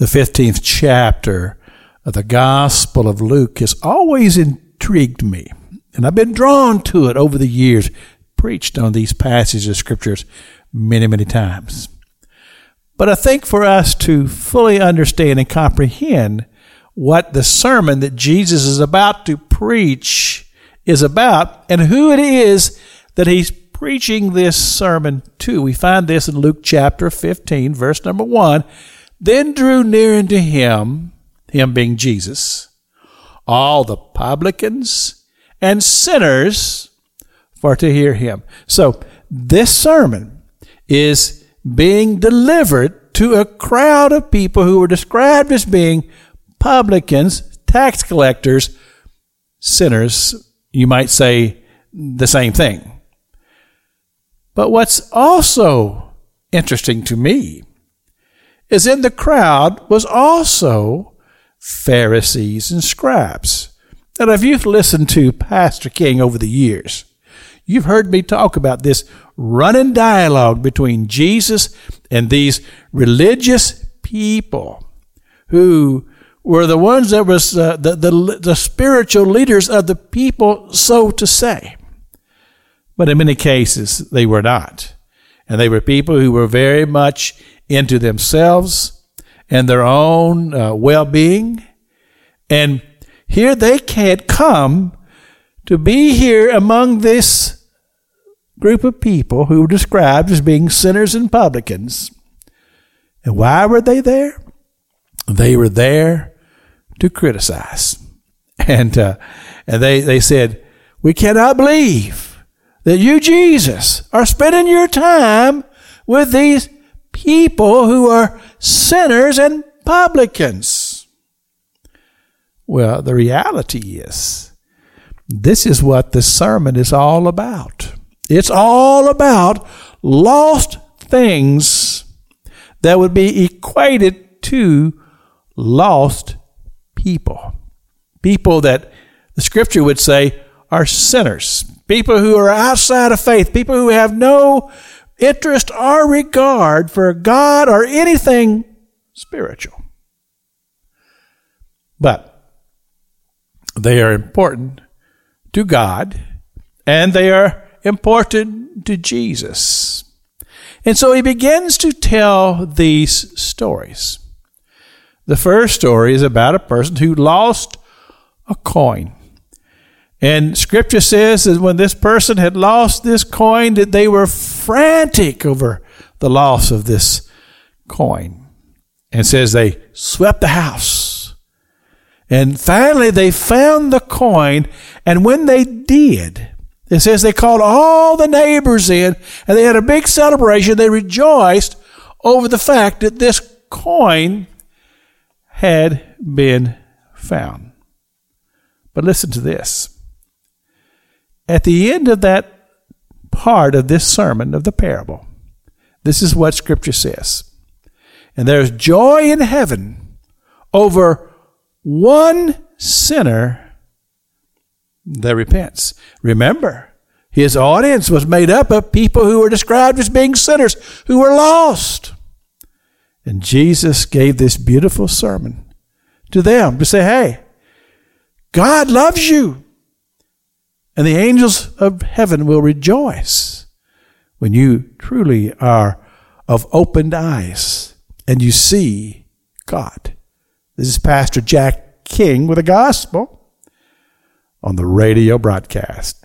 The 15th chapter of the Gospel of Luke has always intrigued me, and I've been drawn to it over the years, preached on these passages of scriptures many, many times. But I think for us to fully understand and comprehend what the sermon that Jesus is about to preach is about and who it is that he's preaching this sermon to. We find this in Luke chapter 15, verse number 1. Then drew near unto him, him being Jesus, all the publicans and sinners for to hear him. So this sermon is being delivered to a crowd of people who were described as being publicans, tax collectors, sinners. You might say the same thing. But what's also interesting to me is in the crowd was also Pharisees and scribes. And if you've listened to Pastor King over the years, you've heard me talk about this running dialogue between Jesus and these religious people who were the ones that was uh, the, the, the spiritual leaders of the people, so to say. But in many cases, they were not. And they were people who were very much into themselves and their own uh, well being. And here they can't come to be here among this group of people who were described as being sinners and publicans. And why were they there? They were there to criticize. And, uh, and they, they said, We cannot believe that you, Jesus, are spending your time with these people who are sinners and publicans. Well, the reality is, this is what the sermon is all about. It's all about lost things that would be equated to lost people. People that the scripture would say are sinners. People who are outside of faith. People who have no interest or regard for God or anything spiritual. But they are important to God and they are important to Jesus. And so he begins to tell these stories. The first story is about a person who lost a coin. And scripture says that when this person had lost this coin, that they were frantic over the loss of this coin. And says they swept the house. And finally they found the coin. And when they did, it says they called all the neighbors in and they had a big celebration. They rejoiced over the fact that this coin had been found. But listen to this. At the end of that part of this sermon of the parable, this is what Scripture says. And there's joy in heaven over one sinner that repents. Remember, his audience was made up of people who were described as being sinners, who were lost. And Jesus gave this beautiful sermon to them to say, hey, God loves you. And the angels of heaven will rejoice when you truly are of opened eyes and you see God. This is Pastor Jack King with the gospel on the radio broadcast.